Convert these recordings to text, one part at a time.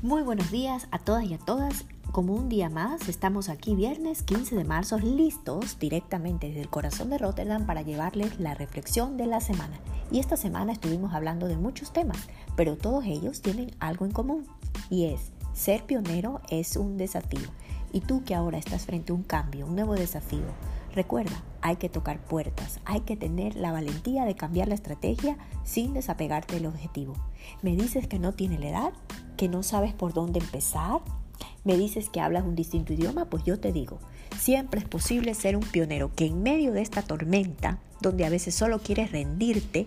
Muy buenos días a todas y a todas. Como un día más, estamos aquí viernes 15 de marzo listos directamente desde el corazón de Rotterdam para llevarles la reflexión de la semana. Y esta semana estuvimos hablando de muchos temas, pero todos ellos tienen algo en común y es ser pionero es un desafío. Y tú que ahora estás frente a un cambio, un nuevo desafío, recuerda, hay que tocar puertas, hay que tener la valentía de cambiar la estrategia sin desapegarte del objetivo. ¿Me dices que no tiene la edad? ¿Que no sabes por dónde empezar? ¿Me dices que hablas un distinto idioma? Pues yo te digo, siempre es posible ser un pionero que en medio de esta tormenta, donde a veces solo quieres rendirte,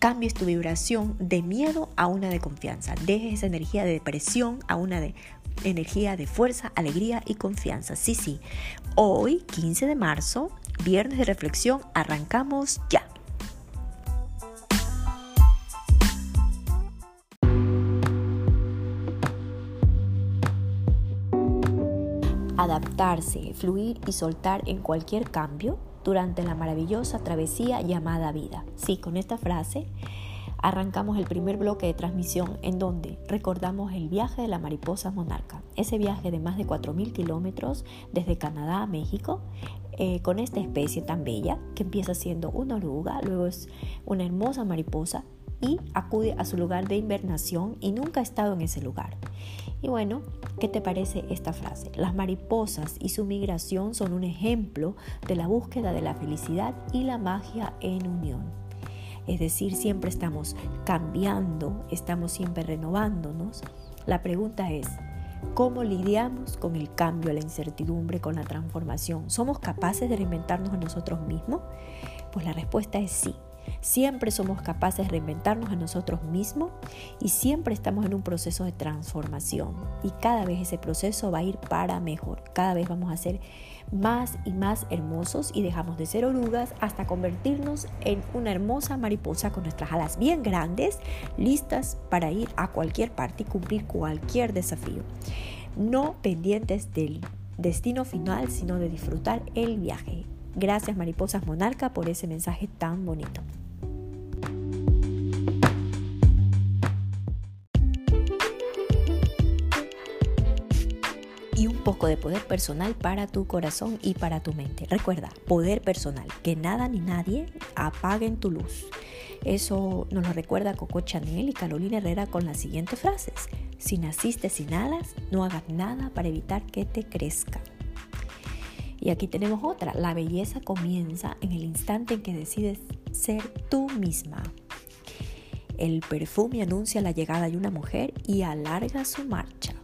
cambies tu vibración de miedo a una de confianza, dejes esa energía de depresión a una de energía de fuerza, alegría y confianza. Sí, sí, hoy, 15 de marzo, viernes de reflexión, arrancamos ya. Adaptarse, fluir y soltar en cualquier cambio durante la maravillosa travesía llamada vida. Sí, con esta frase arrancamos el primer bloque de transmisión en donde recordamos el viaje de la mariposa monarca, ese viaje de más de 4.000 kilómetros desde Canadá a México, eh, con esta especie tan bella que empieza siendo una oruga, luego es una hermosa mariposa y acude a su lugar de invernación y nunca ha estado en ese lugar. Y bueno, ¿qué te parece esta frase? Las mariposas y su migración son un ejemplo de la búsqueda de la felicidad y la magia en unión. Es decir, siempre estamos cambiando, estamos siempre renovándonos. La pregunta es, ¿cómo lidiamos con el cambio, la incertidumbre, con la transformación? ¿Somos capaces de reinventarnos a nosotros mismos? Pues la respuesta es sí. Siempre somos capaces de reinventarnos a nosotros mismos y siempre estamos en un proceso de transformación. Y cada vez ese proceso va a ir para mejor. Cada vez vamos a ser más y más hermosos y dejamos de ser orugas hasta convertirnos en una hermosa mariposa con nuestras alas bien grandes, listas para ir a cualquier parte y cumplir cualquier desafío. No pendientes del destino final, sino de disfrutar el viaje. Gracias Mariposas Monarca por ese mensaje tan bonito. y un poco de poder personal para tu corazón y para tu mente. Recuerda, poder personal, que nada ni nadie apaguen tu luz. Eso nos lo recuerda Coco Chanel y Carolina Herrera con las siguientes frases. Si naciste sin alas, no hagas nada para evitar que te crezcan. Y aquí tenemos otra. La belleza comienza en el instante en que decides ser tú misma. El perfume anuncia la llegada de una mujer y alarga su marcha.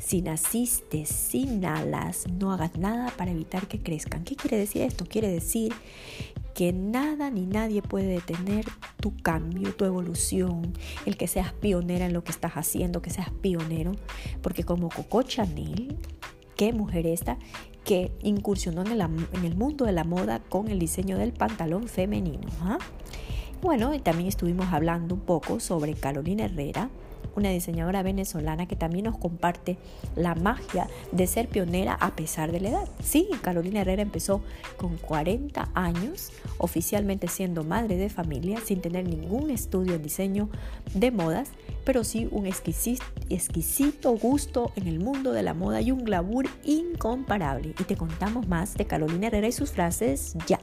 Si naciste sin alas, no hagas nada para evitar que crezcan. ¿Qué quiere decir esto? Quiere decir que nada ni nadie puede detener tu cambio, tu evolución, el que seas pionera en lo que estás haciendo, que seas pionero, porque como Coco Chanel, qué mujer esta, que incursionó en el, mundo de la moda con el diseño del pantalón femenino. ¿ah? Bueno, y también estuvimos hablando un poco sobre Carolina Herrera, una diseñadora venezolana que también nos comparte la magia de ser pionera a pesar de la edad. Sí, Carolina Herrera empezó con 40 años, oficialmente siendo madre de familia, sin tener ningún estudio en diseño de modas, pero sí un exquisito, gusto en el mundo de la moda y un glamour incomparable. Y te contamos más de Carolina Herrera y sus frases ya.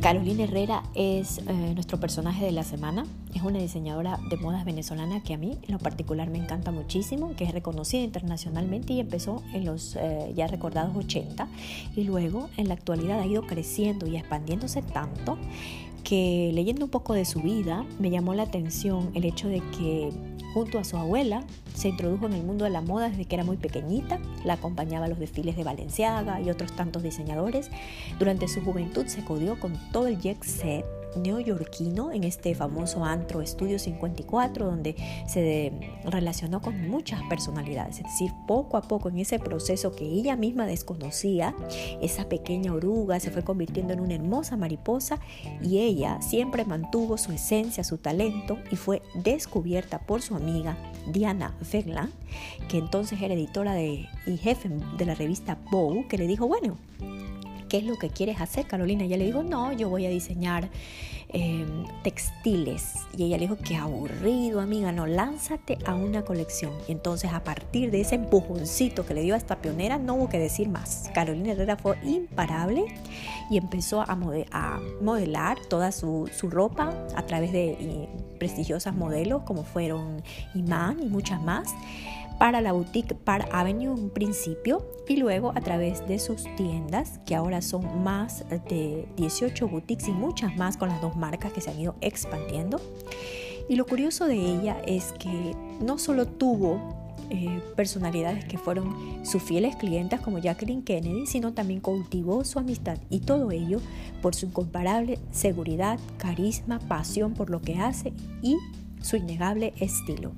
Carolina Herrera es eh, nuestro personaje de la semana. Es una diseñadora de modas venezolana que a mí en lo particular me encanta muchísimo, que es reconocida internacionalmente y empezó en los eh, ya recordados 80 y luego en la actualidad ha ido creciendo y expandiéndose tanto que leyendo un poco de su vida me llamó la atención el hecho de que junto a su abuela se introdujo en el mundo de la moda desde que era muy pequeñita, la acompañaba a los desfiles de Valenciaga y otros tantos diseñadores. Durante su juventud se codió con todo el jet set neoyorquino en este famoso antro Estudio 54 donde se relacionó con muchas personalidades, es decir, poco a poco en ese proceso que ella misma desconocía, esa pequeña oruga se fue convirtiendo en una hermosa mariposa y ella siempre mantuvo su esencia, su talento y fue descubierta por su amiga Diana Veglan, que entonces era editora de, y jefe de la revista Vogue, que le dijo, bueno, ¿qué es lo que quieres hacer, Carolina? Ella le dijo, no, yo voy a diseñar em, textiles. Y ella le dijo, qué aburrido, amiga, no, lánzate a una colección. Y entonces a partir de ese empujoncito que le dio a esta pionera, no hubo que decir más. Carolina Herrera fue imparable y empezó a, modelar toda su, ropa a través de prestigiosas modelos como fueron Iman y muchas más para la boutique Par Avenue en principio y luego a través de sus tiendas que ahora son más de 18 boutiques y muchas más con las dos marcas que se han ido expandiendo. Y lo curioso de ella es que no solo tuvo eh, personalidades que fueron sus fieles clientas como Jacqueline Kennedy, sino también cultivó su amistad y todo ello por su incomparable seguridad, carisma, pasión por lo que hace y su innegable estilo.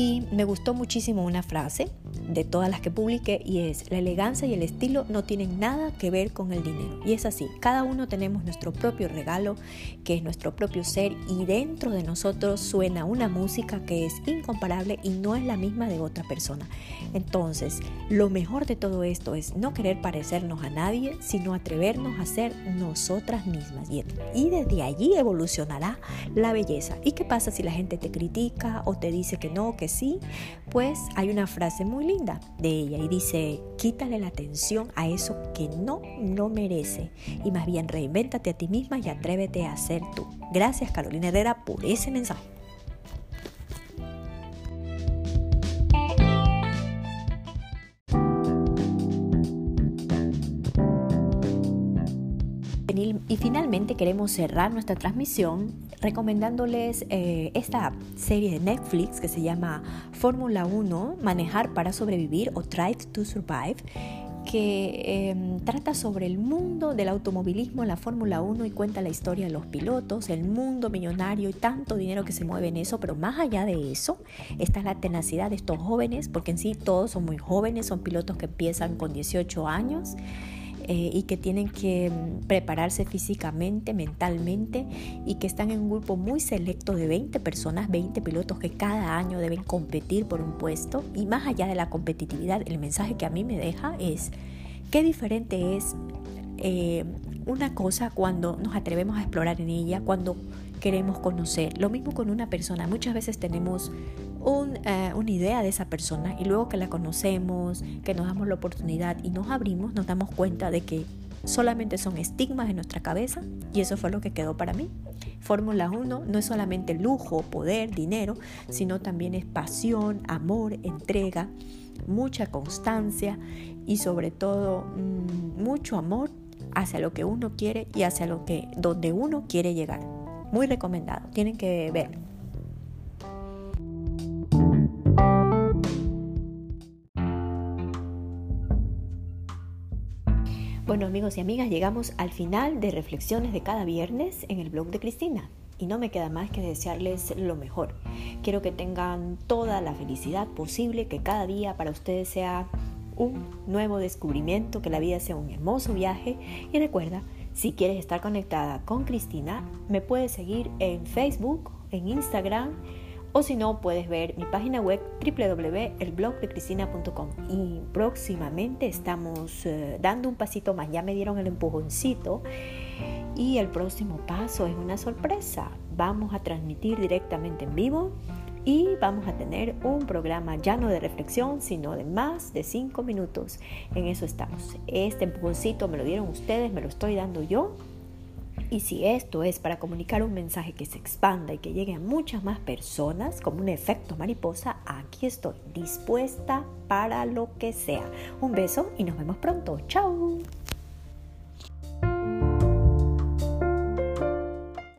Y me gustó muchísimo una frase de todas las que publiqué y es, la elegancia y el estilo no tienen nada que ver con el dinero. Y es así, cada uno tenemos nuestro propio regalo, que es nuestro propio ser, y dentro de nosotros suena una música que es incomparable y no es la misma de otra persona. Entonces, lo mejor de todo esto es no querer parecernos a nadie, sino atrevernos a ser nosotras mismas. Y, desde allí evolucionará la belleza. ¿Y qué pasa si la gente te critica o te dice que no, que sí? Pues hay una frase muy linda de ella y dice, quítale la atención a eso que no lo merece y más bien reinvéntate a ti misma y atrévete a ser tú. Gracias Carolina Herrera por ese mensaje. Y finalmente queremos cerrar nuestra transmisión recomendándoles eh, esta serie de Netflix que se llama Fórmula 1, Manejar para sobrevivir o Drive to Survive que em, trata sobre el mundo del automovilismo en la Fórmula 1 y cuenta la historia de los pilotos, el mundo millonario y tanto dinero que se mueve en eso, pero más allá de eso está la tenacidad de estos jóvenes, porque en sí todos son muy jóvenes, son pilotos que empiezan con 18 años eh, y que tienen que mm, prepararse físicamente, mentalmente y que están en un grupo muy selecto de 20 personas, 20 pilotos que cada año deben competir por un puesto y más allá de la competitividad, el mensaje que a mí me deja es qué diferente es eh, una cosa cuando nos atrevemos a explorar en ella, cuando queremos conocer. Lo mismo con una persona. Muchas veces tenemos eh, una idea de esa persona y luego que la conocemos, que nos damos la oportunidad y nos abrimos, nos damos cuenta de que solamente son estigmas en nuestra cabeza y eso fue lo que quedó para mí. Fórmula 1 no es solamente lujo, poder, dinero, sino también es pasión, amor, entrega, mucha constancia y sobre todo mm, mucho amor hacia lo que uno quiere y hacia lo que donde uno quiere llegar. Muy recomendado, tienen que ver. Bueno amigos y amigas, llegamos al final de Reflexiones de cada viernes en el blog de Cristina y no me queda más que desearles lo mejor. Quiero que tengan toda la felicidad posible, que cada día para ustedes sea un nuevo descubrimiento, que la vida sea un hermoso viaje y recuerda, si quieres estar conectada con Cristina, me puedes seguir en Facebook, en Instagram, o si no, puedes ver mi página web www.elblogdecristina.com. Y próximamente estamos eh, dando un pasito más. Ya me dieron el empujoncito. Y el próximo paso es una sorpresa. Vamos a transmitir directamente en vivo y vamos a tener un programa ya no de reflexión, sino de más de 5 minutos. En eso estamos. Este empujoncito me lo dieron ustedes, me lo estoy dando yo. Y si esto es para comunicar un mensaje que se expanda y que llegue a muchas más personas, como un efecto mariposa, aquí estoy, dispuesta para lo que sea. Un beso y nos vemos pronto. Chao.